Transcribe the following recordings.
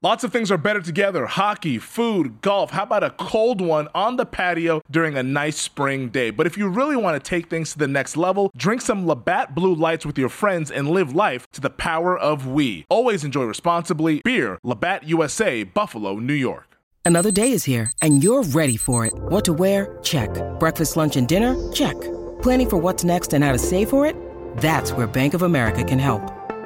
Lots of things are better together hockey, food, golf. How about a cold one on the patio during a nice spring day? But if you really want to take things to the next level, drink some Labatt Blue Lights with your friends and live life to the power of we. Always enjoy responsibly. Beer, Labatt USA, Buffalo, New York. Another day is here, and you're ready for it. What to wear? Check. Breakfast, lunch, and dinner? Check. Planning for what's next and how to save for it? That's where Bank of America can help.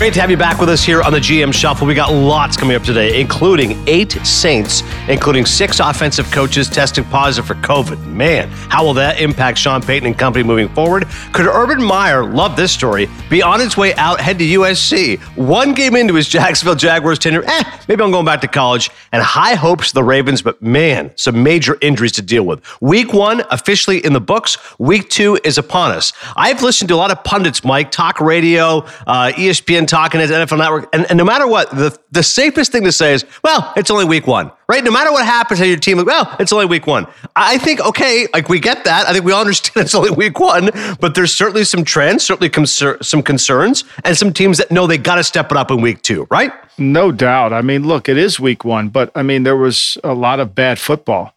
Great to have you back with us here on the GM Shuffle. We got lots coming up today, including eight Saints, including six offensive coaches testing positive for COVID. Man, how will that impact Sean Payton and company moving forward? Could Urban Meyer, love this story, be on its way out, head to USC? One game into his Jacksonville Jaguars tenure, eh, maybe I'm going back to college, and high hopes the Ravens, but man, some major injuries to deal with. Week one, officially in the books. Week two is upon us. I've listened to a lot of pundits, Mike, talk radio, uh, ESPN talking at NFL Network, and, and no matter what, the, the safest thing to say is, well, it's only week one, right? No matter what happens to your team, well, it's only week one. I think, okay, like we get that. I think we all understand it's only week one, but there's certainly some trends, certainly concer- some concerns, and some teams that know they got to step it up in week two, right? No doubt. I mean, look, it is week one, but I mean, there was a lot of bad football.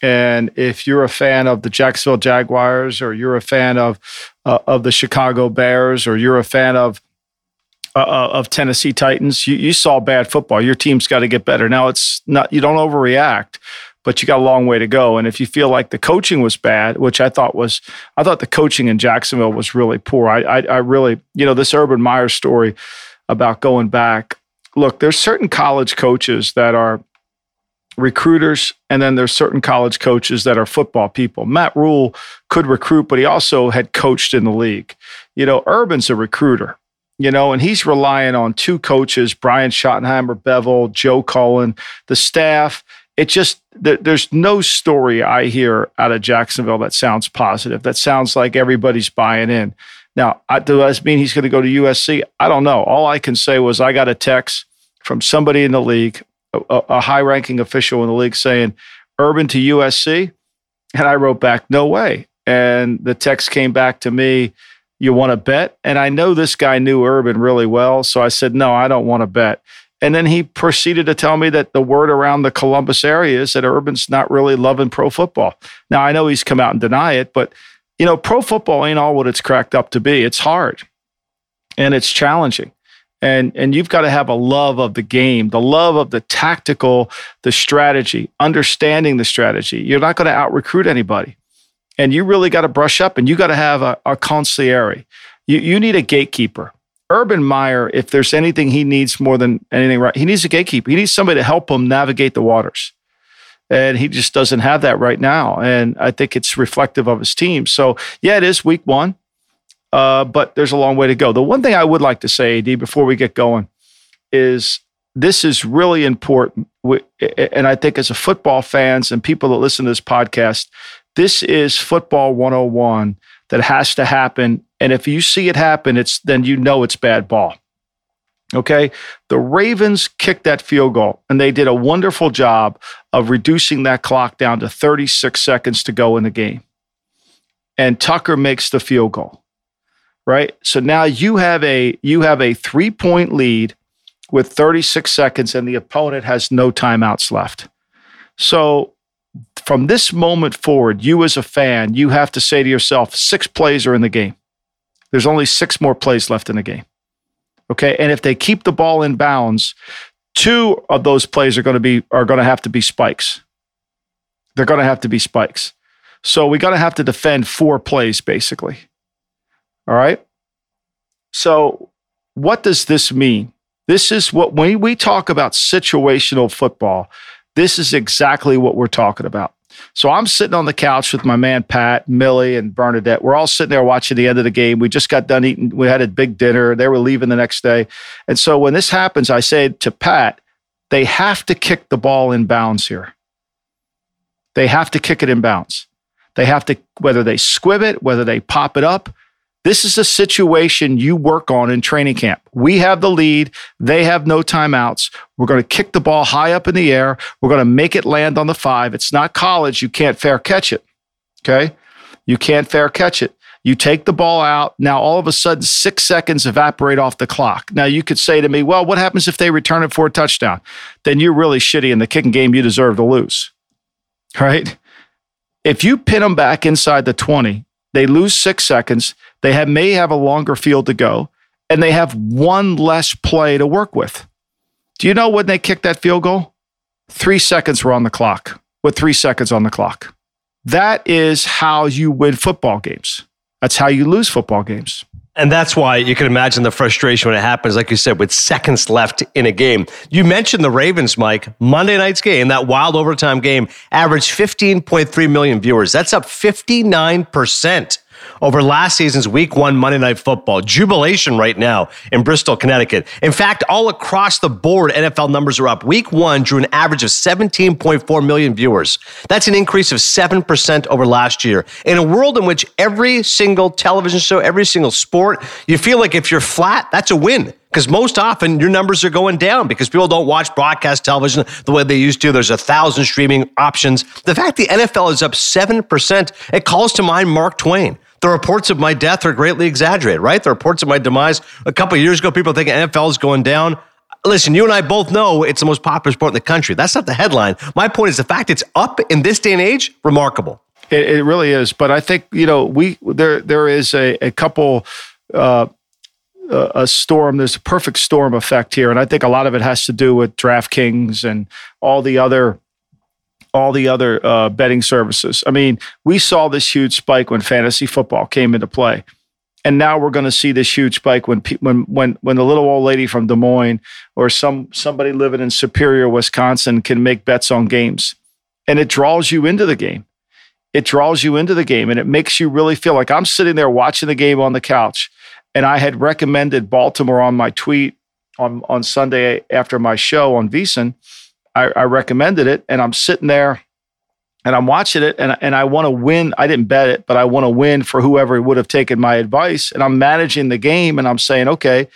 And if you're a fan of the Jacksonville Jaguars, or you're a fan of uh, of the Chicago Bears, or you're a fan of uh, of Tennessee Titans, you, you saw bad football. Your team's got to get better. Now it's not you don't overreact, but you got a long way to go. And if you feel like the coaching was bad, which I thought was, I thought the coaching in Jacksonville was really poor. I I, I really, you know, this Urban Meyer story about going back. Look, there's certain college coaches that are recruiters, and then there's certain college coaches that are football people. Matt Rhule could recruit, but he also had coached in the league. You know, Urban's a recruiter, you know, and he's relying on two coaches, Brian Schottenheimer, Bevell, Joe Cullen, the staff. It just, there, there's no story I hear out of Jacksonville that sounds positive, that sounds like everybody's buying in. Now, I, does that mean he's going to go to USC? I don't know. All I can say was I got a text from somebody in the league, a, a high ranking official in the league saying, Urban to USC. And I wrote back, no way. And the text came back to me, you want to bet? And I know this guy knew Urban really well. So I said, no, I don't want to bet. And then he proceeded to tell me that the word around the Columbus area is that Urban's not really loving pro football. Now, I know he's come out and deny it, but you know, pro football ain't all what it's cracked up to be. It's hard and it's challenging. And, and you've got to have a love of the game, the love of the tactical, the strategy, understanding the strategy. You're not going to out recruit anybody. And you really got to brush up and you got to have a, a concierge. You, you need a gatekeeper. Urban Meyer, if there's anything he needs more than anything, right, he needs a gatekeeper. He needs somebody to help him navigate the waters. And he just doesn't have that right now. And I think it's reflective of his team. So, yeah, it is week one, uh, but there's a long way to go. The one thing I would like to say, AD, before we get going, is this is really important. And I think as a football fans and people that listen to this podcast, this is football 101 that has to happen. And if you see it happen, it's then you know it's bad ball. Okay. The Ravens kicked that field goal and they did a wonderful job of reducing that clock down to 36 seconds to go in the game. and Tucker makes the field goal. Right? So now you have a you have a 3-point lead with 36 seconds and the opponent has no timeouts left. So from this moment forward, you as a fan, you have to say to yourself, six plays are in the game. There's only six more plays left in the game. Okay. And if they keep the ball in bounds, two of those plays are going to be are going to have to be spikes. They're going to have to be spikes. So we got to have to defend four plays basically. All right. So what does this mean? This is what when we talk about situational football, this is exactly what we're talking about. So I'm sitting on the couch with my man Pat, Millie, and Bernadette. We're all sitting there watching the end of the game. We just got done eating. We had a big dinner. They were leaving the next day. And so when this happens, I say to Pat, they have to kick the ball in bounds here. They have to kick it in bounds. They have to, whether they squib it, whether they pop it up, this is a situation you work on in training camp. We have the lead. They have no timeouts. We're going to kick the ball high up in the air. We're going to make it land on the five. It's not college. You can't fair catch it. Okay. You can't fair catch it. You take the ball out. Now, all of a sudden, six seconds evaporate off the clock. Now, you could say to me, well, what happens if they return it for a touchdown? Then you're really shitty in the kicking game. You deserve to lose. Right? If you pin them back inside the 20, they lose six seconds. They have, may have a longer field to go, and they have one less play to work with. Do you know when they kicked that field goal? Three seconds were on the clock, with three seconds on the clock. That is how you win football games. That's how you lose football games. And that's why you can imagine the frustration when it happens, like you said, with seconds left in a game. You mentioned the Ravens, Mike. Monday night's game, that wild overtime game, averaged 15.3 million viewers. That's up 59% over last season's week one Monday Night Football. Jubilation right now in Bristol, Connecticut. In fact, all across the board, NFL numbers are up. Week one drew an average of 17.4 million viewers. That's an increase of 7% over last year. In a world in which every single television show, every single sport, you feel like if you're flat, that's a win because most often your numbers are going down because people don't watch broadcast television the way they used to. There's a thousand streaming options. The fact the NFL is up 7%, it calls to mind Mark Twain. The reports of my death are greatly exaggerated, right? The reports of my demise. A couple years ago, people thinking NFL is going down. Listen, you and I both know it's the most popular sport in the country. That's not the headline. My point is the fact it's up in this day and age, remarkable. It, it really is. But I think you know we there there is a, a couple. Uh, a storm. There's a perfect storm effect here, and I think a lot of it has to do with DraftKings and all the other all the other uh, betting services. I mean, we saw this huge spike when fantasy football came into play, and now we're going to see this huge spike when when when when the little old lady from Des Moines or some somebody living in Superior, Wisconsin, can make bets on games, and it draws you into the game. It draws you into the game, and it makes you really feel like I'm sitting there watching the game on the couch, and I had recommended Baltimore on my tweet on on Sunday after my show on VSiN I, I recommended it, and I'm sitting there and I'm watching it and, and I want to win. I didn't bet it, but I want to win for whoever would have taken my advice. And I'm managing the game and I'm saying, okay,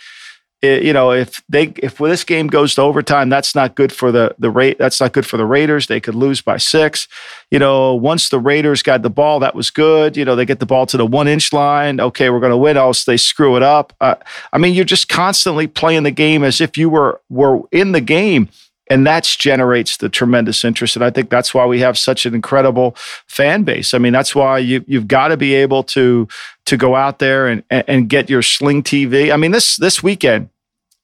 it, you know, if they if this game goes to overtime, that's not good for the the rate. That's not good for the Raiders. They could lose by six. You know, once the Raiders got the ball, that was good. You know, they get the ball to the one inch line. Okay, we're going to win. Else they screw it up. Uh, I mean, you're just constantly playing the game as if you were were in the game and that generates the tremendous interest. And i think that's why we have such an incredible fan base. I mean that's why you, you've got to be able to to go out there and, and get your sling tv i mean this this weekend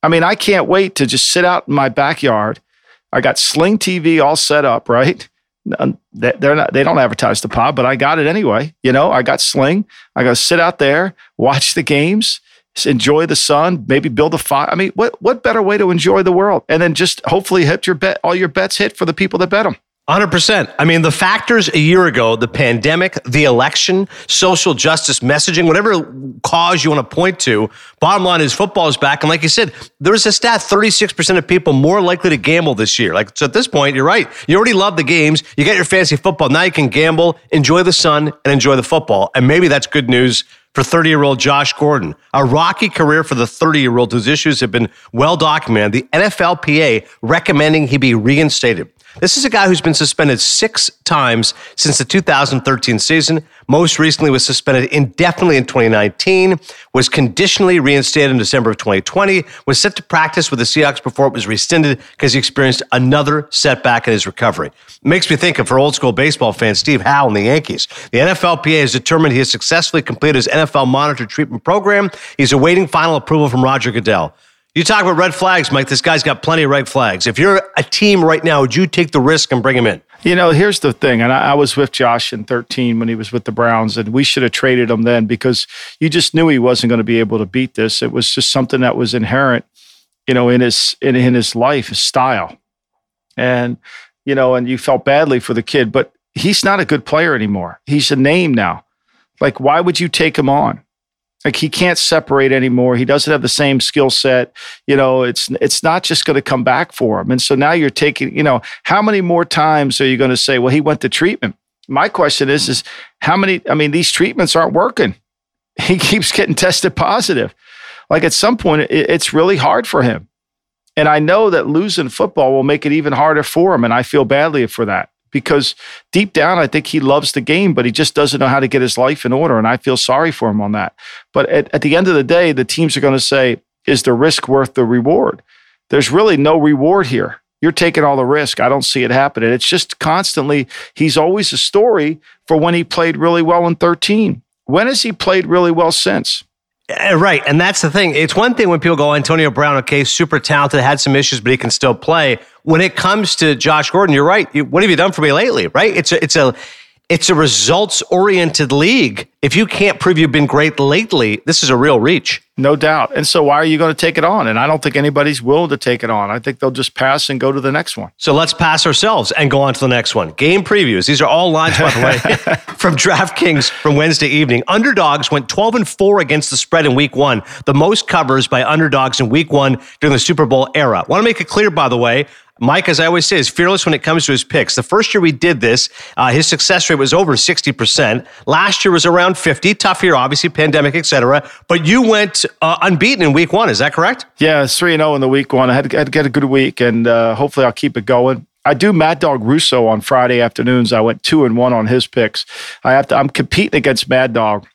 i mean i can't wait to just sit out in my backyard. I got sling tv all set up right? They're not they don't advertise the pod but i got it anyway. You know i got sling. I to sit out there watch the games enjoy the sun, maybe build a fire. I mean, what what better way to enjoy the world? And then just hopefully hit your bet, all your bets hit for the people that bet them. 100%. I mean, the factors a year ago, the pandemic, the election, social justice messaging, whatever cause you want to point to, bottom line is football is back. And like you said, there's a stat 36% of people more likely to gamble this year. Like, so at this point, you're right. You already love the games. You got your fantasy football. Now you can gamble, enjoy the sun, and enjoy the football. And maybe that's good news for 30 year old Josh Gordon. A rocky career for the 30 year old whose issues have been well documented. The NFLPA recommending he be reinstated. This is a guy who's been suspended six times since the 2013 season. Most recently was suspended indefinitely in 2019, was conditionally reinstated in December of 2020, was set to practice with the Seahawks before it was rescinded because he experienced another setback in his recovery. It makes me think of, for old school baseball fan Steve Howe and the Yankees. The NFLPA has determined he has successfully completed his NFL monitor treatment program. He's awaiting final approval from Roger Goodell. You talk about red flags, Mike. This guy's got plenty of red flags. If you're a team right now, would you take the risk and bring him in? You know, here's the thing, and I, I, was with Josh in 13 when he was with the Browns, and we should have traded him then because you just knew he wasn't going to be able to beat this. It was just something that was inherent, you know, in his in, in his life, his style, and you know, and you felt badly for the kid, but he's not a good player anymore. He's a name now. Like, why would you take him on? Like he can't separate anymore. He doesn't have the same skill set. You know, it's it's not just going to come back for him. And so now you're taking, you know, how many more times are you going to say, well, he went to treatment? My question is, is how many? I mean, these treatments aren't working. He keeps getting tested positive. Like at some point, it, it's really hard for him. And I know that losing football will make it even harder for him. And I feel badly for that because deep down, I think he loves the game, but he just doesn't know how to get his life in order. And I feel sorry for him on that. But at, at the end of the day, the teams are going to say, is the risk worth the reward? There's really no reward here. You're taking all the risk. I don't see it happening. It's just constantly, he's always a story for when he played really well in 13. When has he played really well since? Uh, right. And that's the thing. It's one thing when people go, Antonio Brown, okay, super talented, had some issues, but he can still play. When it comes to Josh Gordon, you're right. What have you done for me lately? Right? It's a, it's a, it's a results oriented league. If you can't prove you've been great lately, this is a real reach. No doubt. And so, why are you going to take it on? And I don't think anybody's willing to take it on. I think they'll just pass and go to the next one. So, let's pass ourselves and go on to the next one. Game previews. These are all lines, by the way, from DraftKings from Wednesday evening. Underdogs went 12 and 4 against the spread in week one, the most covers by underdogs in week one during the Super Bowl era. Want to make it clear, by the way, Mike, as I always say, is fearless when it comes to his picks. The first year we did this, uh, his success rate was over 60%. Last year was around 50. Tough year, obviously, pandemic, etc. But you went uh, unbeaten in week one. Is that correct? Yeah, it's 3 0 in the week one. I had, had to get a good week, and uh, hopefully I'll keep it going. I do Mad Dog Russo on Friday afternoons. I went two and one on his picks. I have to. I'm competing against Mad Dog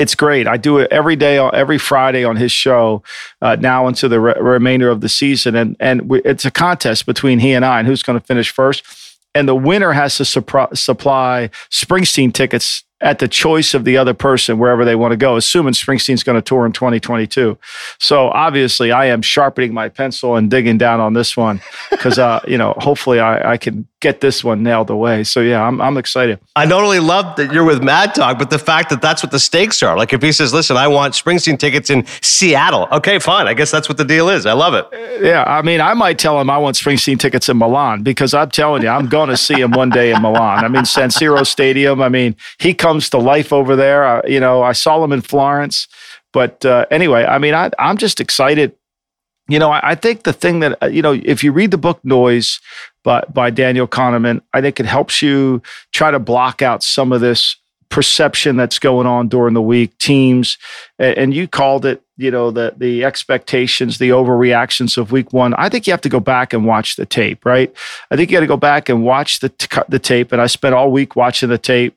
it's great. I do it every day, every Friday on his show. Uh, now into the re- remainder of the season, and and we, it's a contest between he and I, and who's going to finish first. And the winner has to supr- supply Springsteen tickets at the choice of the other person wherever they want to go, assuming Springsteen's going to tour in 2022. So obviously, I am sharpening my pencil and digging down on this one because, uh, you know, hopefully I, I, can get this one nailed away. So yeah, I'm, I'm excited. I not only love that you're with Mad Dog, but the fact that that's what the stakes are. Like if he says, "Listen, I want Springsteen tickets in Seattle," okay, fine. I guess that's what the deal is. I love it. Yeah, I mean, I might tell him I want Springsteen tickets in Milan because I'm telling you, I'm going to see him one day in Milan. I mean, San Siro Stadium. I mean, he comes comes to life over there. Uh, you know, I saw them in Florence. But uh, anyway, I mean, I, I'm just excited. You know, I, I think the thing that, uh, you know, if you read the book Noise by, by Daniel Kahneman, I think it helps you try to block out some of this perception that's going on during the week, teams, and you called it, you know, the the expectations, the overreactions of week one. I think you have to go back and watch the tape, right? I think you got to go back and watch the the tape. And I spent all week watching the tape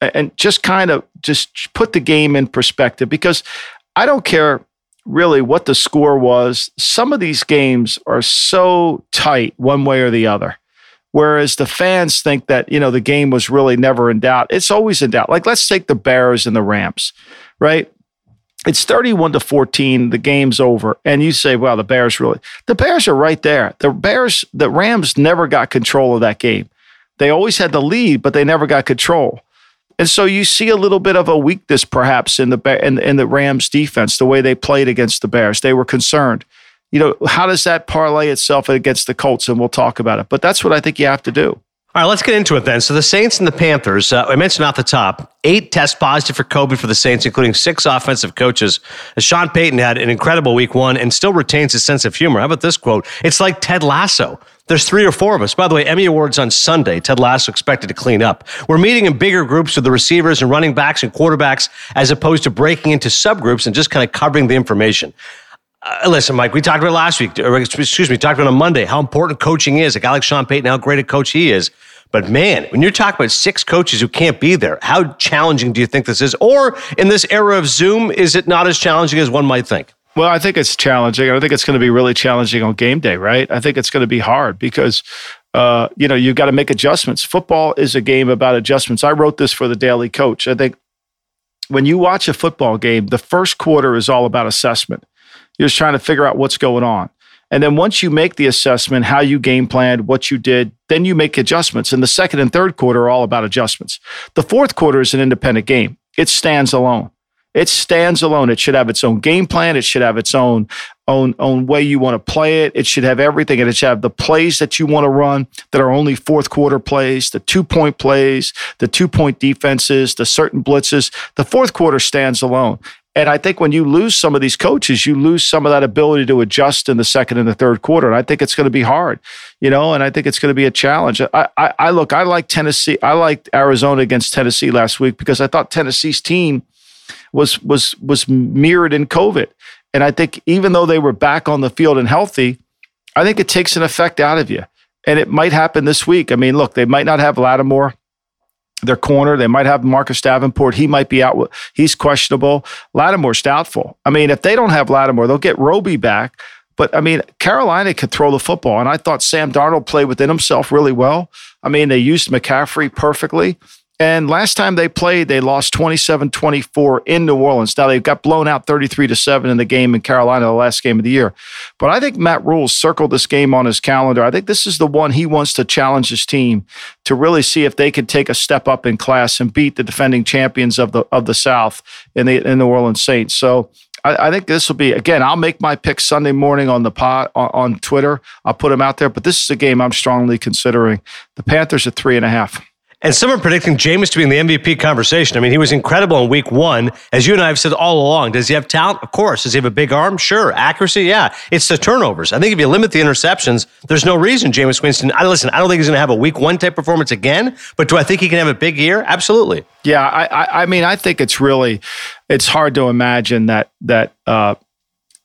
and just kind of just put the game in perspective because I don't care really what the score was. Some of these games are so tight one way or the other. Whereas the fans think that, you know, the game was really never in doubt. It's always in doubt. Like let's take the Bears and the Rams, right? It's 31 to 14, the game's over. And you say, well, the Bears really the Bears are right there. The Bears, the Rams never got control of that game. They always had the lead, but they never got control. And so you see a little bit of a weakness perhaps in the in, in the Rams defense, the way they played against the Bears. They were concerned. You know, how does that parlay itself against the Colts? And we'll talk about it. But that's what I think you have to do. All right, let's get into it then. So the Saints and the Panthers, uh, I mentioned off the top, eight test positive for COVID for the Saints, including six offensive coaches. Sean Payton had an incredible week one and still retains his sense of humor. How about this quote? It's like Ted Lasso. There's three or four of us. By the way, Emmy Awards on Sunday. Ted Lasso expected to clean up. We're meeting in bigger groups with the receivers and running backs and quarterbacks as opposed to breaking into subgroups and just kind of covering the information. Uh, listen, Mike, we talked about last week, or excuse me, talked about on Monday how important coaching is. Like Sean Payton, how great a coach he is. But man, when you're talking about six coaches who can't be there, how challenging do you think this is? Or in this era of Zoom, is it not as challenging as one might think? Well, I think it's challenging. I think it's going to be really challenging on game day, right? I think it's going to be hard because, uh, you know, you've got to make adjustments. Football is a game about adjustments. I wrote this for the Daily Coach. I think when you watch a football game, the first quarter is all about assessment. You're just trying to figure out what's going on. And then once you make the assessment, how you game planned, what you did, then you make adjustments. And the second and third quarter are all about adjustments. The fourth quarter is an independent game. It stands alone. It stands alone. It should have its own game plan. It should have its own own own way you want to play it. It should have everything, and it should have the plays that you want to run that are only fourth quarter plays, the two point plays, the two point defenses, the certain blitzes. The fourth quarter stands alone. And I think when you lose some of these coaches, you lose some of that ability to adjust in the second and the third quarter. And I think it's going to be hard, you know, and I think it's going to be a challenge. I, I, I look, I like Tennessee. I liked Arizona against Tennessee last week because I thought Tennessee's team was was was mirrored in COVID. And I think even though they were back on the field and healthy, I think it takes an effect out of you. And it might happen this week. I mean, look, they might not have Lattimore their corner. They might have Marcus Davenport. He might be out. He's questionable. Lattimore's doubtful. I mean, if they don't have Lattimore, they'll get Roby back. But I mean, Carolina could throw the football, and I thought Sam Darnold played within himself really well. I mean, they used McCaffrey perfectly. And last time they played, they lost 27 24 in New Orleans. Now they got blown out 33 to 7 in the game in Carolina, the last game of the year. But I think Matt Rhule's circled this game on his calendar. I think this is the one he wants to challenge his team to really see if they can take a step up in class and beat the defending champions of the of the South in the in New Orleans Saints. So I, think this will be again. I'll make my pick Sunday morning on the pot on, on Twitter. I'll put them out there. But this is a game I'm strongly considering. The Panthers at three and a half. And some are predicting Jameis to be in the MVP conversation. I mean, he was incredible in week one. As you and I have said all along, does he have talent? Of course. Does he have a big arm? Sure. Accuracy? Yeah. It's the turnovers. I think if you limit the interceptions, there's no reason Jameis Winston. I listen, I don't think he's going to have a week one type performance again, but do I think he can have a big year? Absolutely. Yeah. I, I, I mean, I think it's really, it's hard to imagine that, that, uh,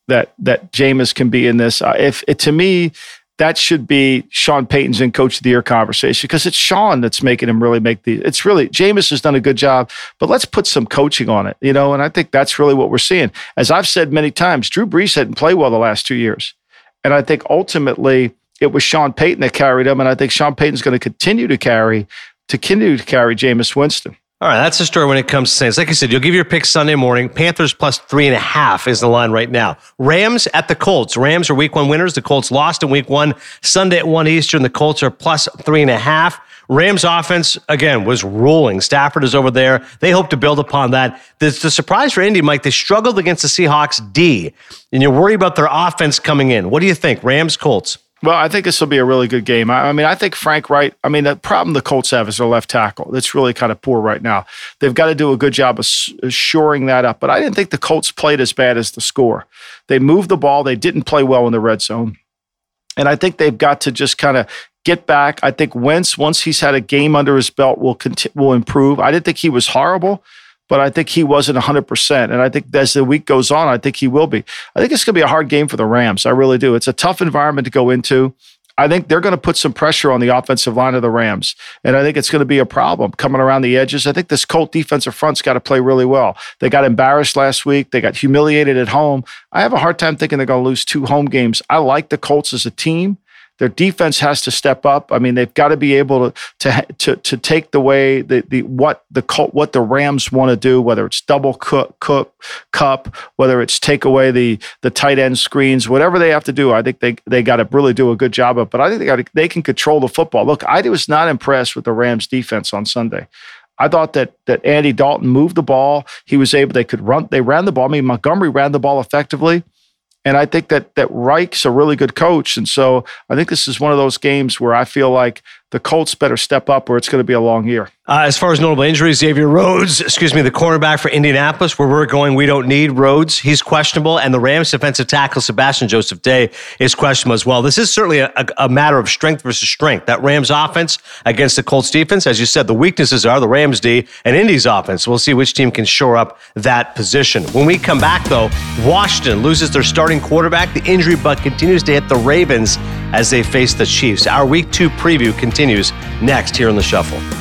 that that Jameis can be in this. Uh, if it, to me, that should be Sean Payton's in coach of the year conversation because it's Sean that's making him really make the. It's really Jameis has done a good job, but let's put some coaching on it, you know. And I think that's really what we're seeing. As I've said many times, Drew Brees hadn't played well the last two years, and I think ultimately it was Sean Payton that carried him, and I think Sean Payton's going to continue to carry to continue to carry Jameis Winston. All right, that's the story when it comes to Saints. Like I said, you'll give your pick Sunday morning. Panthers plus three and a half is the line right now. Rams at the Colts. Rams are week one winners. The Colts lost in week one. Sunday at 1 Eastern, the Colts are plus three and a half. Rams offense, again, was rolling. Stafford is over there. They hope to build upon that. The, the surprise for Indy, Mike, they struggled against the Seahawks D, and you're worried about their offense coming in. What do you think? Rams, Colts? Well, I think this will be a really good game. I, I, mean, I think Frank Reich. I mean, the problem the Colts have is their left tackle. That's really kind of poor right now. They've got to do a good job of uh, shoring that up. But I didn't think the Colts played as bad as the score. They moved the ball. They didn't play well in the red zone. And I think they've got to just kind of get back. I think Wentz, once he's had a game under his belt, will conti- will improve. I didn't think he was horrible but I think he wasn't 100%. And I think as the week goes on, I think he will be. I think it's going to be a hard game for the Rams. I really do. It's a tough environment to go into. I think they're going to put some pressure on the offensive line of the Rams. And I think it's going to be a problem coming around the edges. I think this Colt defensive front's got to play really well. They got embarrassed last week. They got humiliated at home. I have a hard time thinking they're going to lose two home games. I like the Colts as a team. Their defense has to step up. I mean, they've got to be able to to to, to take the way the, the what the what the Rams want to do, whether it's double cook, cook cup, whether it's take away the the tight end screens, whatever they have to do. I think they they got to really do a good job of. But I think they got they can control the football. Look, I was not impressed with the Rams defense on Sunday. I thought that that Andy Dalton moved the ball. He was able. They could run. They ran the ball. I mean, Montgomery ran the ball effectively. And I think that that Reich's a really good coach. And so I think this is one of those games where I feel like the Colts better step up or it's going to be a long year. Uh, as far as notable injuries, Xavier Rhodes, excuse me, the cornerback for Indianapolis, where we're going, we don't need Rhodes. He's questionable. And the Rams defensive tackle, Sebastian Joseph Day, is questionable as well. This is certainly a, a, a matter of strength versus strength. That Rams offense against the Colts defense, as you said, the weaknesses are the Rams D and Indy's offense. We'll see which team can shore up that position. When we come back, though, Washington loses their starting quarterback. The injury bug continues to hit the Ravens as they face the Chiefs. Our week two preview continues next here in the Shuffle.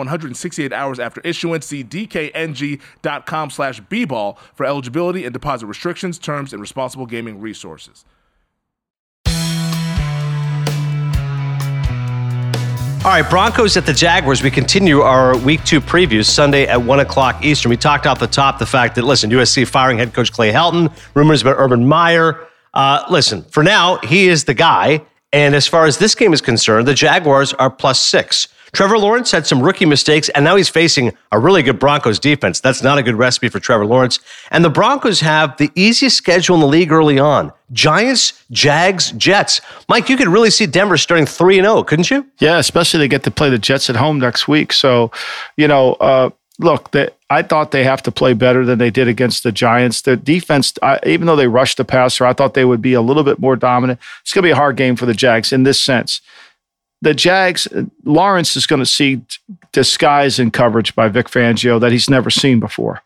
168 hours after issuance. See dkng.com slash bball for eligibility and deposit restrictions, terms, and responsible gaming resources. All right, Broncos at the Jaguars. We continue our week two previews Sunday at 1 o'clock Eastern. We talked off the top the fact that, listen, USC firing head coach Clay Helton, rumors about Urban Meyer. Uh, listen, for now, he is the guy. And as far as this game is concerned, the Jaguars are plus six. Trevor Lawrence had some rookie mistakes, and now he's facing a really good Broncos defense. That's not a good recipe for Trevor Lawrence. And the Broncos have the easiest schedule in the league early on Giants, Jags, Jets. Mike, you could really see Denver starting 3 0, couldn't you? Yeah, especially they get to play the Jets at home next week. So, you know, uh, look, the, I thought they have to play better than they did against the Giants. The defense, I, even though they rushed the passer, I thought they would be a little bit more dominant. It's going to be a hard game for the Jags in this sense the Jags, Lawrence is going to see disguise in coverage by Vic Fangio that he's never seen before.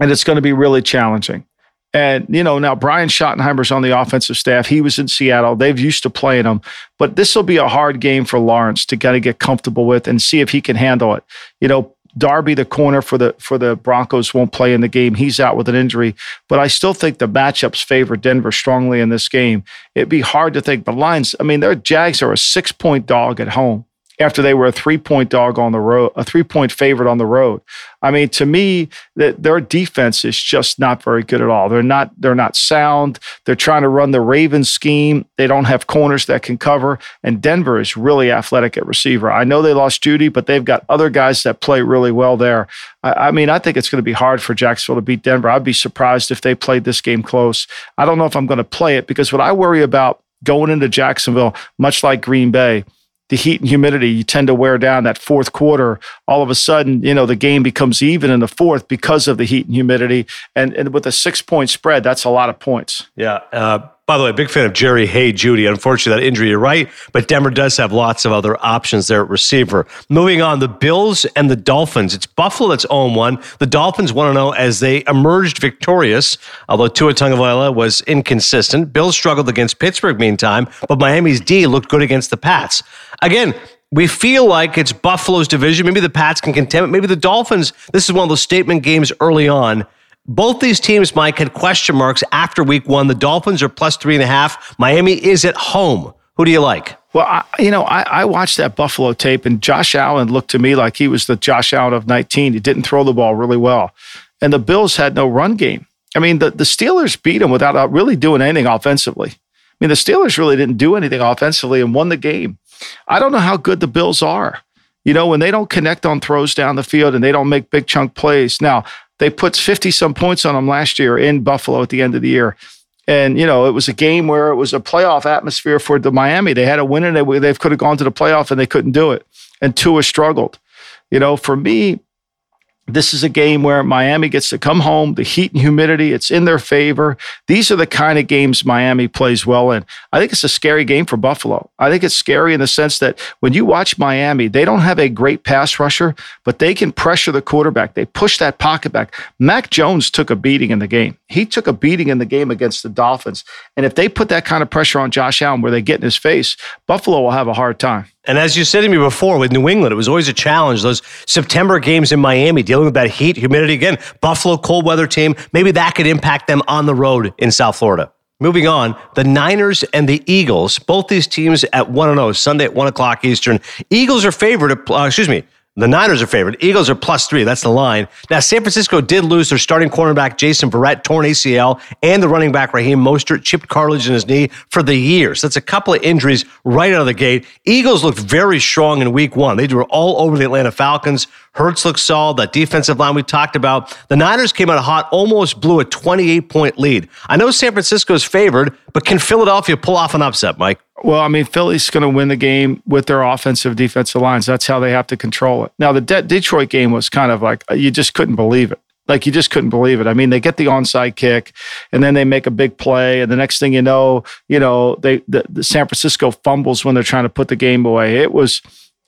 And it's going to be really challenging. And, you know, now Brian Schottenheimer's on the offensive staff. He was in Seattle. They've used to playing him. But this will be a hard game for Lawrence to kind of get comfortable with and see if he can handle it. You know, Darby, the corner for the for the Broncos, won't play in the game. He's out with an injury, but I still think the matchups favor Denver strongly in this game. It'd be hard to think the lines. I mean, their Jags are a six point dog at home after they were a three point dog on the road, a three point favorite on the road. I mean, to me, that their defense is just not very good at all. They're not they're not sound. They're trying to run the Ravens scheme. They don't have corners that can cover. And Denver is really athletic at receiver. I know they lost Jeudy, but they've got other guys that play really well there. I, I mean, I think it's going to be hard for Jacksonville to beat Denver. I'd be surprised if they played this game close. I don't know if I'm going to play it because what I worry about going into Jacksonville, much like Green Bay the heat and humidity, you tend to wear down that fourth quarter. All of a sudden, you know, the game becomes even in the fourth because of the heat and humidity. And, and with a six point spread, that's a lot of points. Yeah. Uh, by the way, big fan of Jerry Hey Jeudy Unfortunately, that injury, you're right, but Denver does have lots of other options there at receiver. Moving on, the Bills and the Dolphins. It's Buffalo that's 0 1. The Dolphins want to know as they emerged victorious, although Tua Tagovailoa was inconsistent. Bills struggled against Pittsburgh meantime, but Miami's D looked good against the Pats. Again, we feel like it's Buffalo's division. Maybe the Pats can contend. Maybe the Dolphins. This is one of those statement games early on. Both these teams, Mike, had question marks after week one. The Dolphins are plus three and a half. Miami is at home. Who do you like? Well, I, you know, I, I, watched that Buffalo tape, and Josh Allen looked to me like he was the Josh Allen of 19. He didn't throw the ball really well. And the Bills had no run game. I mean, the, the Steelers beat him without uh, really doing anything offensively. I mean, the Steelers really didn't do anything offensively and won the game. I don't know how good the Bills are. You know, when they don't connect on throws down the field and they don't make big chunk plays. Now, they put 50 some points on them last year in Buffalo at the end of the year. And, you know, it was a game where it was a playoff atmosphere for the Miami. They had a win and they, they could have gone to the playoff and they couldn't do it. And Tua struggled. You know, for me, this is a game where Miami gets to come home, the heat and humidity, it's in their favor. These are the kind of games Miami plays well in. I think it's a scary game for Buffalo. I think it's scary in the sense that when you watch Miami, they don't have a great pass rusher, but they can pressure the quarterback. They push that pocket back. Mac Jones took a beating in the game. He took a beating in the game against the Dolphins. And if they put that kind of pressure on Josh Allen where they get in his face, Buffalo will have a hard time. And as you said to me before with New England, it was always a challenge. Those September games in Miami, dealing with that heat, humidity. Again, Buffalo, cold weather team. Maybe that could impact them on the road in South Florida. Moving on, the Niners and the Eagles, both these teams at 1 0, Sunday at 1 o'clock Eastern. Eagles are favored, uh, excuse me, the Niners are favored. Eagles are plus three. That's the line. Now, San Francisco did lose their starting cornerback, Jason Verrett, torn ACL, and the running back, Raheem Mostert, chipped cartilage in his knee for the year. So that's a couple of injuries right out of the gate. Eagles looked very strong in week one. They were all over the Atlanta Falcons. Hurts looks solid. That defensive line we talked about. The Niners came out hot, almost blew a 28 point lead. I know San Francisco is favored, but can Philadelphia pull off an upset, Mike? Well, I mean, Philly's going to win the game with their offensive defensive lines. That's how they have to control it. Now, the De- Detroit game was kind of like you just couldn't believe it. Like you just couldn't believe it. I mean, they get the onside kick, and then they make a big play, and the next thing you know, you know, they the, the San Francisco fumbles when they're trying to put the game away. It was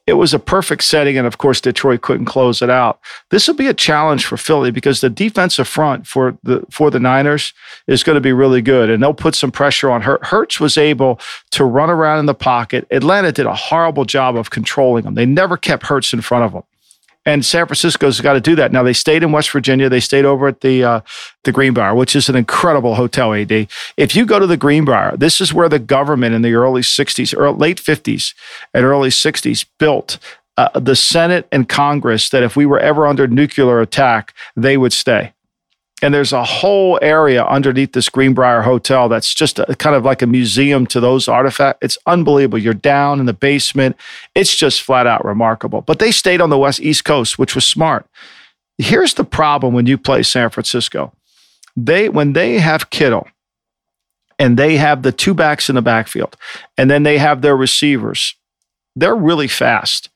it was a perfect setting, and of course, Detroit couldn't close it out. This will be a challenge for Philly because the defensive front for the for the Niners is going to be really good, and they'll put some pressure on Hurt. Hurts was able to run around in the pocket. Atlanta did a horrible job of controlling them. They never kept Hurts in front of them. And San Francisco's got to do that. Now they stayed in West Virginia. They stayed over at the uh, the Greenbrier, which is an incredible hotel. Ad, if you go to the Greenbrier, this is where the government in the early '60s, or late '50s, and early '60s built uh, the Senate and Congress that if we were ever under nuclear attack, they would stay. And there's a whole area underneath this Greenbrier Hotel that's just a, kind of like a museum to those artifacts. It's unbelievable. You're down in the basement. It's just flat out remarkable. But they stayed on the west east coast, which was smart. Here's the problem when you play San Francisco. They when they have Kittle and they have the two backs in the backfield, and then they have their receivers, they're really fast.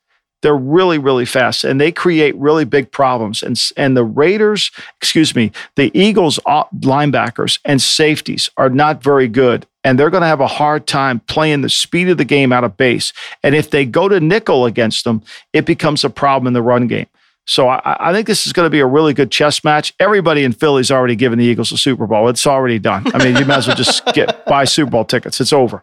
They're really, really fast and they create really big problems. And, and the Raiders, excuse me, the Eagles uh, linebackers and safeties are not very good. And they're going to have a hard time playing the speed of the game out of base. And if they go to nickel against them, it becomes a problem in the run game. So I, I, think this is going to be a really good chess match. Everybody in Philly's already given the Eagles a Super Bowl. It's already done. I mean, you might as well just get buy Super Bowl tickets. It's over.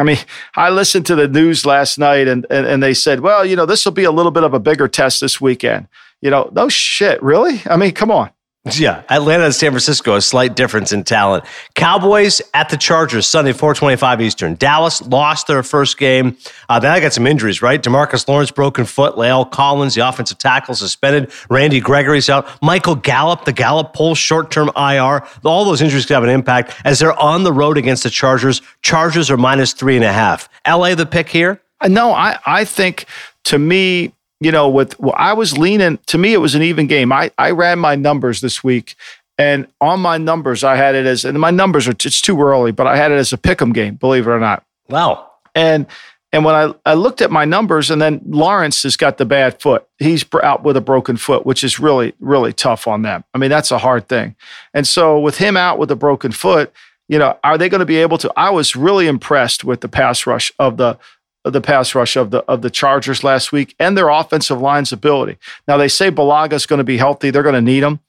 I mean, I listened to the news last night and, and, and they said, well, you know, this will be a little bit of a bigger test this weekend. You know, no shit, really? I mean, come on. Yeah, Atlanta and San Francisco, a slight difference in talent. Cowboys at the Chargers, Sunday, 425 Eastern. Dallas lost their first game. Uh, then I got some injuries, right? Demarcus Lawrence, broken foot. La'el Collins, the offensive tackle, suspended. Randy Gregory's out. Michael Gallup, the Gallup poll, short-term IR. All those injuries could have an impact as they're on the road against the Chargers. Chargers are minus three and a half. LA, the pick here? Uh, no, I, I think to me, you know, with well, I was leaning to me, it was an even game. I, I ran my numbers this week, and on my numbers, I had it as, and my numbers are it's too early, but I had it as a pick 'em game, believe it or not. Wow. And and when I, I looked at my numbers, and then Lawrence has got the bad foot. He's out with a broken foot, which is really, really tough on them. I mean, that's a hard thing. And so with him out with a broken foot, you know, are they going to be able to? I was really impressed with the pass rush of the the pass rush of the of the Chargers last week and their offensive line's ability. Now they say Bulaga's going to be healthy; they're going to need him.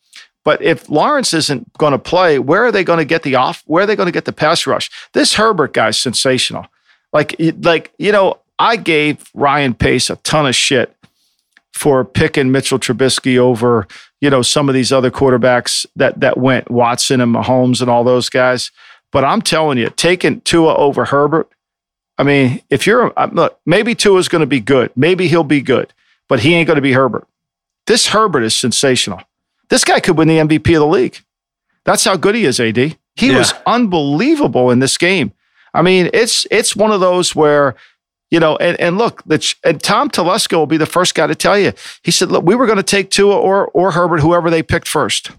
But if Lawrence isn't going to play, where are they going to get the off? Where are they going to get the pass rush? This Herbert guy's sensational. Like like you know, I gave Ryan Pace a ton of shit for picking Mitchell Trubisky over you know some of these other quarterbacks that that went Watson and Mahomes and all those guys. But I'm telling you, taking Tua over Herbert I mean, if you're uh, look, maybe Tua's going to be good. Maybe he'll be good, but he ain't going to be Herbert. This Herbert is sensational. This guy could win the MVP of the league. That's how good he is, AD. He yeah. was unbelievable in this game. I mean, it's it's one of those where, you know, and, and look, the, and Tom Telesco will be the first guy to tell you. He said, look, we were going to take Tua or or Herbert, whoever they picked first.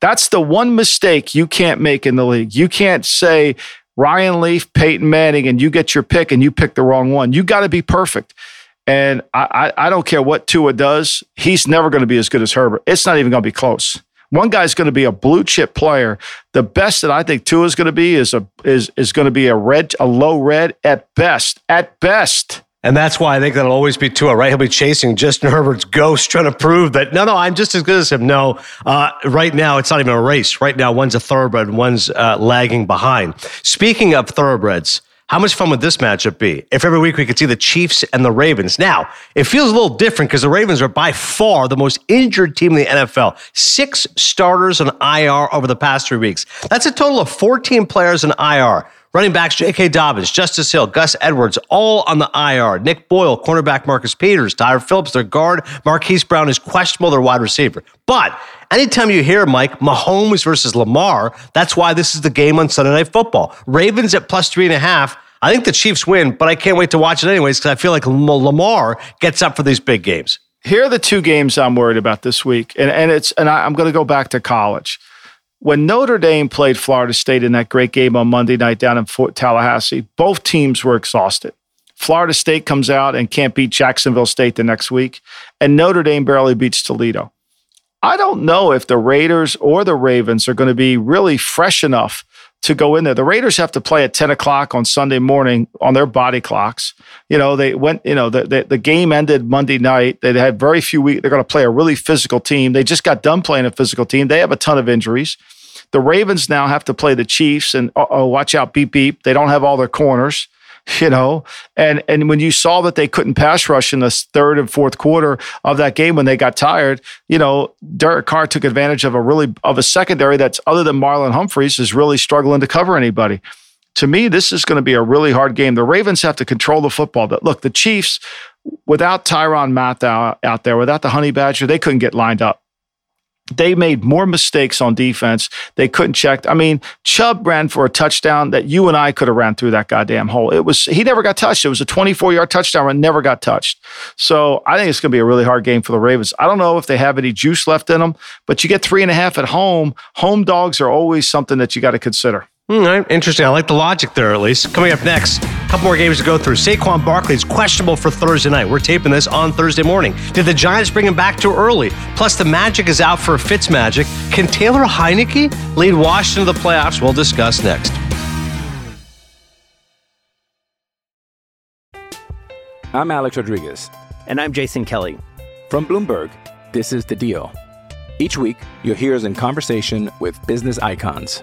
That's the one mistake you can't make in the league. You can't say Ryan Leaf, Peyton Manning, and you get your pick and you pick the wrong one. You got to be perfect. And I, I, I don't care what Tua does, he's never going to be as good as Herbert. It's not even going to be close. One guy's going to be a blue chip player. The best that I think Tua is going to be is a is is going to be a red, a low red at best. At best. And that's why I think that'll always be Tua, right? He'll be chasing Justin Herbert's ghost, trying to prove that no, no, I'm just as good as him. No, uh, right now it's not even a race. Right now, one's a thoroughbred, one's uh, lagging behind. Speaking of thoroughbreds, how much fun would this matchup be if every week we could see the Chiefs and the Ravens? Now, it feels a little different because the Ravens are by far the most injured team in the NFL. Six starters on IR over the past three weeks. That's a total of 14 players in IR. Running backs J.K. Dobbins, Justice Hill, Gus Edwards, all on the IR. Nick Boyle, cornerback Marcus Peters, Tyre Phillips, their guard. Marquise Brown is questionable, their wide receiver. But anytime you hear, Mike, Mahomes versus Lamar, that's why this is the game on Sunday Night Football. Ravens at plus three and a half. I think the Chiefs win, but I can't wait to watch it anyways because I feel like Lamar gets up for these big games. Here are the two games I'm worried about this week, and and it's and I, I'm going to go back to college when Notre Dame played Florida State in that great game on Monday night down in Fort Tallahassee, both teams were exhausted. Florida State comes out and can't beat Jacksonville State the next week, and Notre Dame barely beats Toledo. I don't know if the Raiders or the Ravens are going to be really fresh enough to go in there. The Raiders have to play at 10 o'clock on Sunday morning on their body clocks. You know, they went, you know, the, the, the game ended Monday night. They had very few weeks. They're going to play a really physical team. They just got done playing a physical team. They have a ton of injuries. The Ravens now have to play the Chiefs, and oh, watch out, beep beep. They don't have all their corners you know? And and when you saw that they couldn't pass rush in the third and fourth quarter of that game when they got tired you know Derek Carr took advantage of a really of a secondary that's other than Marlon Humphreys is really struggling to cover anybody. To me this is going to be a really hard game. The Ravens have to control the football. But look the Chiefs without Tyrann Mathieu out there without the Honey Badger they couldn't get lined up they made more mistakes on defense. They couldn't check. I mean, Chubb ran for a touchdown that you and I could have ran through that goddamn hole. It was he never got touched. It was a 24 yard touchdown run, never got touched. So I think it's going to be a really hard game for the Ravens. I don't know if they have any juice left in them, but you get three and a half at home. Home dogs are always something that you got to consider. Hmm, all right, interesting. I like the logic there, at least. Coming up next, a couple more games to go through. Saquon Barkley is questionable for Thursday night. We're taping this on Thursday morning. Did the Giants bring him back too early? Plus, the Magic is out for Fitz Magic. Can Taylor Heinicke lead Washington to the playoffs? We'll discuss next. I'm Alex Rodriguez. And I'm Jason Kelly. From Bloomberg, this is The Deal. Each week, you'll hear us in conversation with business icons.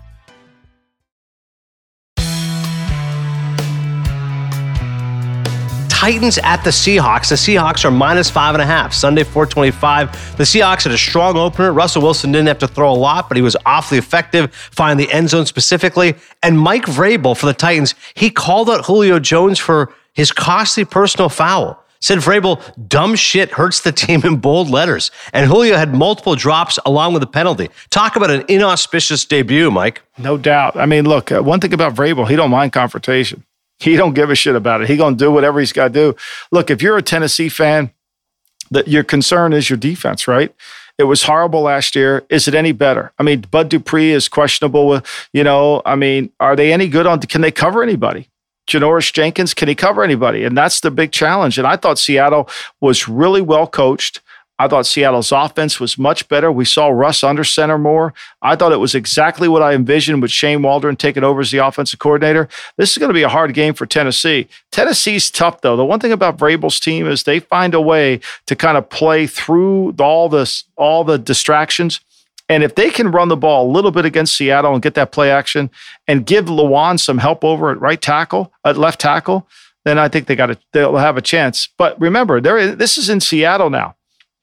Titans at the Seahawks. The Seahawks are minus five and a half. Sunday, 425. The Seahawks had a strong opener. Russell Wilson didn't have to throw a lot, but he was awfully effective, finding the end zone specifically. And Mike Vrabel for the Titans, he called out Julio Jones for his costly personal foul. Said Vrabel, dumb shit hurts the team in bold letters. And Julio had multiple drops along with a penalty. Talk about an inauspicious debut, Mike. No doubt. I mean, look, uh, one thing about Vrabel, he don't mind confrontation. He don't give a shit about it. He gonna do whatever he's got to do. Look, if you're a Tennessee fan, that your concern is your defense, right? It was horrible last year. Is it any better? I mean, Bud Dupree is questionable. With, you know, I mean, are they any good on? Can they cover anybody? Janoris Jenkins, can he cover anybody? And that's the big challenge. And I thought Seattle was really well coached. I thought Seattle's offense was much better. We saw Russ under center more. I thought it was exactly what I envisioned with Shane Waldron taking over as the offensive coordinator. This is going to be a hard game for Tennessee. Tennessee's tough, though. The one thing about Vrabel's team is they find a way to kind of play through all this, all the distractions. And if they can run the ball a little bit against Seattle and get that play action and give Lewan some help over at right tackle, at left tackle, then I think they got a, they'll have a chance. But remember, there this is in Seattle now.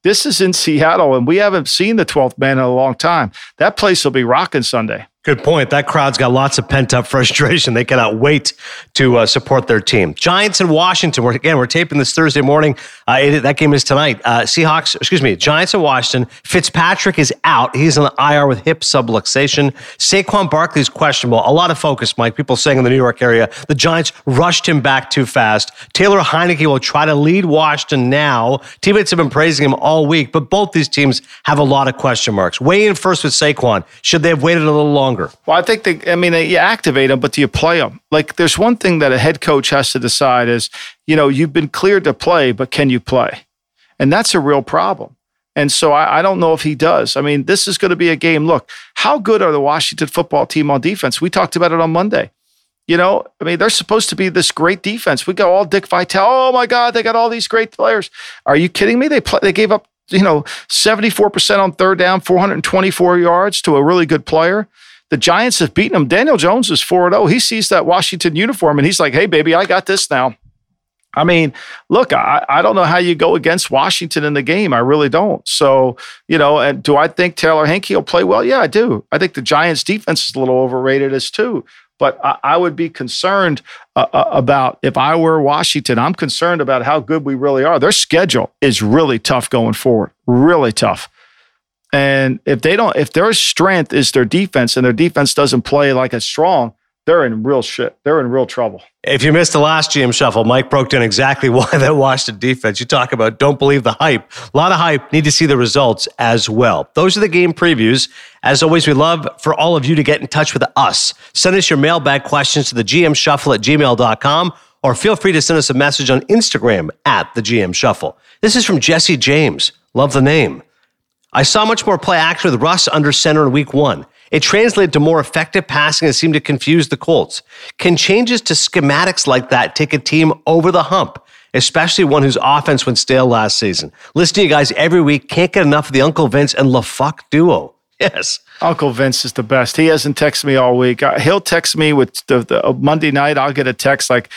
This is in Seattle, and we haven't seen the 12th man in a long time. That place will be rocking Sunday. Good point. That crowd's got lots of pent up frustration. They cannot wait to uh, support their team. Giants in Washington. We're, again, we're taping this Thursday morning. Uh, it, that game is tonight. Uh, Seahawks, excuse me, Giants in Washington. Fitzpatrick is out. He's on the IR with hip subluxation. Saquon Barkley is questionable. A lot of focus, Mike. People saying in the New York area the Giants rushed him back too fast. Taylor Heinicke will try to lead Washington now. Teammates have been praising him all week, but both these teams have a lot of question marks. Weigh in first with Saquon. Should they have waited a little longer? Longer. Well, I think they, I mean, you activate them, but do you play them? Like, there's one thing that a head coach has to decide is, you know, you've been cleared to play, but can you play? And that's a real problem. And so I, I don't know if he does. I mean, this is going to be a game. Look, how good are the Washington football team on defense? We talked about it on Monday. You know, I mean, they're supposed to be this great defense. We got all Dick Vitale. Oh my God, they got all these great players. Are you kidding me? They play, they gave up, you know, 74% on third down, 424 yards to a really good player. The Giants have beaten them. Daniel Jones is 4 0. He sees that Washington uniform and he's like, hey, baby, I got this now. I mean, look, I, I don't know how you go against Washington in the game. I really don't. So, you know, and do I think Taylor Heinicke will play well? Yeah, I do. I think the Giants defense is a little overrated as too. But I, I would be concerned uh, uh, about if I were Washington, I'm concerned about how good we really are. Their schedule is really tough going forward, really tough. And if they don't, if their strength is their defense and their defense doesn't play like a strong, they're in real shit. They're in real trouble. If you missed the last GM shuffle, Mike broke down exactly why that Washington defense. You talk about don't believe the hype. A lot of hype. Need to see the results as well. Those are the game previews. As always, we love for all of you to get in touch with us. Send us your mailbag questions to the GM shuffle at gmail.com or feel free to send us a message on Instagram at the GM shuffle. This is from Jesse James. Love the name. I saw much more play action with Russ under center in week one. It translated to more effective passing and seemed to confuse the Colts. Can changes to schematics like that take a team over the hump, especially one whose offense went stale last season? Listen to you guys every week. Can't get enough of the Uncle Vince and LaFuck duo. Yes. Uncle Vince is the best. He hasn't texted me all week. Uh, he'll text me with the, the uh, Monday night. I'll get a text like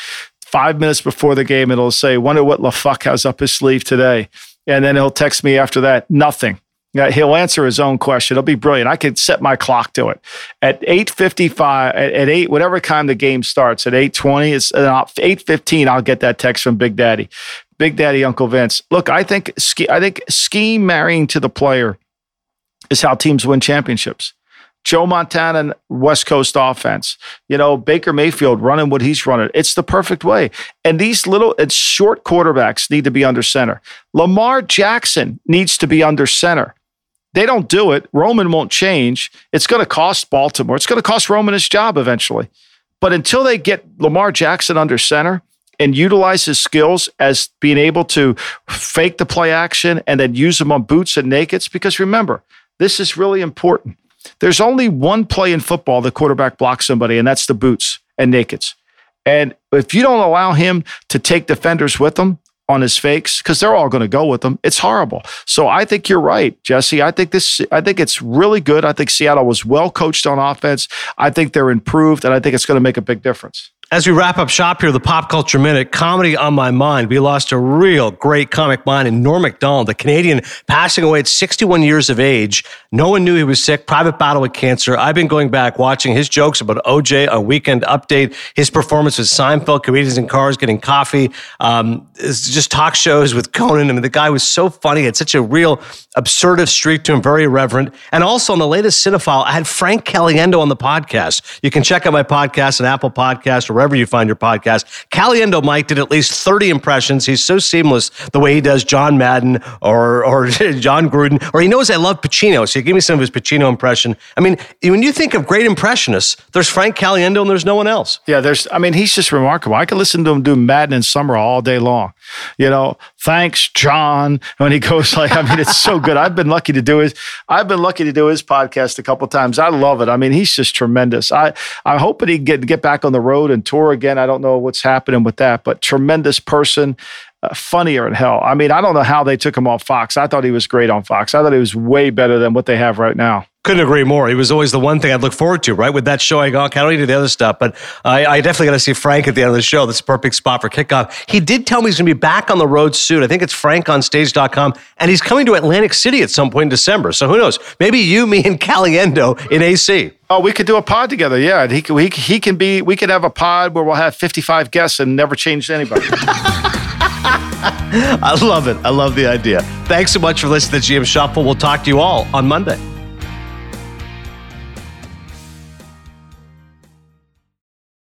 five minutes before the game. It'll say, "Wonder what LaFuck has up his sleeve today," and then he'll text me after that. Nothing. Yeah, he'll answer his own question. It'll be brilliant. I could set my clock to it at eight fifty five. At, at, eight, whatever time the game starts, at eight twenty, it's uh, eight fifteen. I'll get that text from Big Daddy, Big Daddy Uncle Vince. Look, I think I think scheme marrying to the player is how teams win championships. Joe Montana, West Coast offense. You know, Baker Mayfield running what he's running. It's the perfect way. And these little, it's short quarterbacks need to be under center. Lamar Jackson needs to be under center. They don't do it. Roman won't change. It's going to cost Baltimore. It's going to cost Roman his job eventually. But until they get Lamar Jackson under center and utilize his skills as being able to fake the play action and then use them on boots and nakeds, because remember, this is really important. There's only one play in football the quarterback blocks somebody, and that's the boots and nakeds. And if you don't allow him to take defenders with him, on his fakes because they're all going to go with him. It's horrible. So I think you're right, Jesse. I think this. I think it's really good. I think Seattle was well coached on offense. I think they're improved, and I think it's going to make a big difference. As we wrap up shop here, the Pop Culture Minute, comedy on my mind. We lost a real great comic mind in Norm Macdonald, the Canadian passing away at 61 years of age. No one knew he was sick, private battle with cancer. I've been going back watching his jokes about OJ on Weekend Update, his performance with Seinfeld, comedians in cars getting coffee, um, just talk shows with Conan. I mean, the guy was so funny, had such a real absurdist streak to him, very irreverent. And also on the latest Cinephile, I had Frank Caliendo on the podcast. You can check out my podcast on Apple Podcast or wherever you find your podcast. Caliendo Mike did at least 30 impressions. He's so seamless the way he does John Madden or, or Jon Gruden, or he knows I love Pacino. So he gave me some of his Pacino impression. I mean, when you think of great impressionists, there's Frank Caliendo and there's no one else. Yeah, there's, I mean, he's just remarkable. I could listen to him do Madden and Summer all day long. You know, thanks, John. When he goes like, I mean, it's so good. I've been lucky to do his, I've been lucky to do his podcast a couple times. I love it. I mean, he's just tremendous. I, I'm hoping he get, get back on the road and tour again. I don't know what's happening with that, but tremendous person. Uh, funnier in hell. I mean, I don't know how they took him off Fox. I thought he was great on Fox. I thought he was way better than what they have right now. Couldn't agree more. He was always the one thing I'd look forward to, right? With that show, I go, okay, I don't need to do the other stuff, but I, I definitely got to see Frank at the end of the show. That's a perfect spot for kickoff. He did tell me he's going to be back on the road soon. I think it's frankonstage.com, and he's coming to Atlantic City at some point in December. So who knows? Maybe you, me, and Caliendo in AC. Oh, we could do a pod together. Yeah, he he, he can be. We could have a pod where we'll have fifty-five guests and never change anybody. I love it. I love the idea. Thanks so much for listening to GM Shuffle. We'll talk to you all on Monday.